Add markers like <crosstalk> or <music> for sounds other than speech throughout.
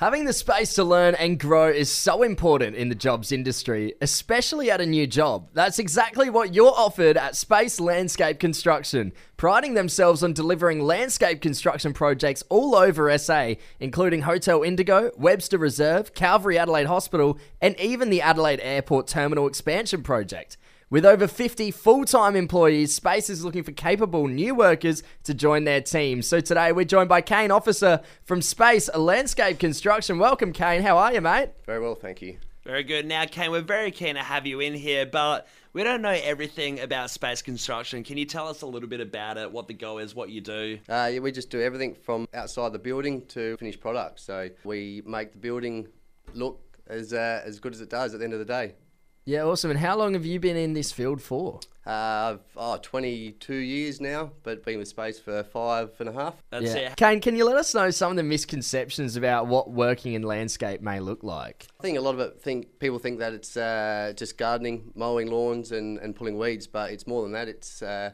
Having the space to learn and grow is so important in the jobs industry, especially at a new job. That's exactly what you're offered at Space Landscape Construction, priding themselves on delivering landscape construction projects all over SA, including Hotel Indigo, Webster Reserve, Calvary Adelaide Hospital, and even the Adelaide Airport Terminal Expansion Project. With over 50 full time employees, Space is looking for capable new workers to join their team. So today we're joined by Kane Officer from Space Landscape Construction. Welcome, Kane. How are you, mate? Very well, thank you. Very good. Now, Kane, we're very keen to have you in here, but we don't know everything about space construction. Can you tell us a little bit about it, what the go is, what you do? Uh, yeah, we just do everything from outside the building to finished product. So we make the building look as, uh, as good as it does at the end of the day. Yeah, awesome. And how long have you been in this field for? Uh, oh, 22 years now, but been with Space for five and a half. That's yeah. it. Kane, can you let us know some of the misconceptions about what working in landscape may look like? I think a lot of it think people think that it's uh, just gardening, mowing lawns, and, and pulling weeds, but it's more than that. It's uh,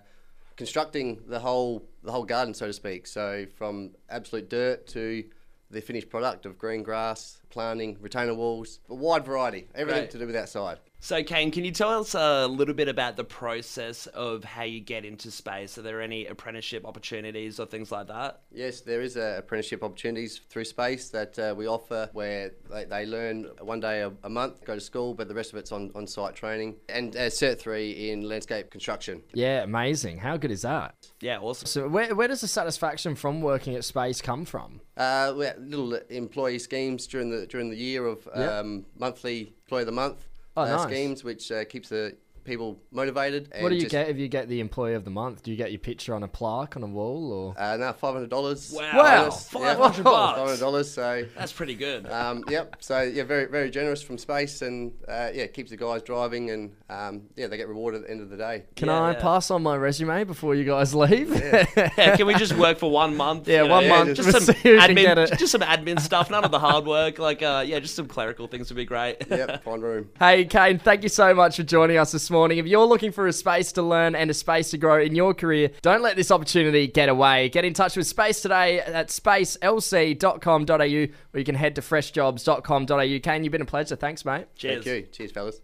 constructing the whole the whole garden, so to speak. So from absolute dirt to the finished product of green grass, planting, retainer walls, a wide variety, everything Right. to do with outside. So, Kane, can you tell us a little bit about the process of how you get into space? Are there any apprenticeship opportunities or things like that? Yes, there is uh, apprenticeship opportunities through Space that uh, we offer where they, they learn one day a, a month, go to school, but the rest of it's on, on site training. And uh, Cert 3 in landscape construction. Yeah, amazing. How good is that? Yeah, awesome. So, where, where does the satisfaction from working at Space come from? Uh, we have little employee schemes during the during the year of Yeah. um, monthly employee of the month Oh, nice. schemes, which uh, keeps the people motivated. What do you just, get if you get the Employee of the Month? Do you get your picture on a plaque on a wall, or Uh, no, five hundred dollars. Wow, Wow. five hundred Five <laughs> bucks. hundred dollars. So. That's pretty good. Um, yep. So yeah, very very generous from space, and uh, yeah, keeps the guys driving, and um, yeah, they get rewarded at the end of the day. can Yeah, I yeah. pass on my resume before you guys leave? <laughs> yeah, can we just work for one month? Yeah, you one month, Just just some see if we can get admin, it. just some admin stuff. None of the hard work. Like, uh, yeah, just some clerical things would be great. Yep. Find room. Hey, Kane, thank you so much for joining us this morning. If you're looking for a space to learn and a space to grow in your career, don't let this opportunity get away. Get in touch with Space today at spacelc.com.au or you can head to freshjobs.com.au. Kane, you've been a pleasure. Thanks, mate. Cheers. Thank you. Cheers, fellas.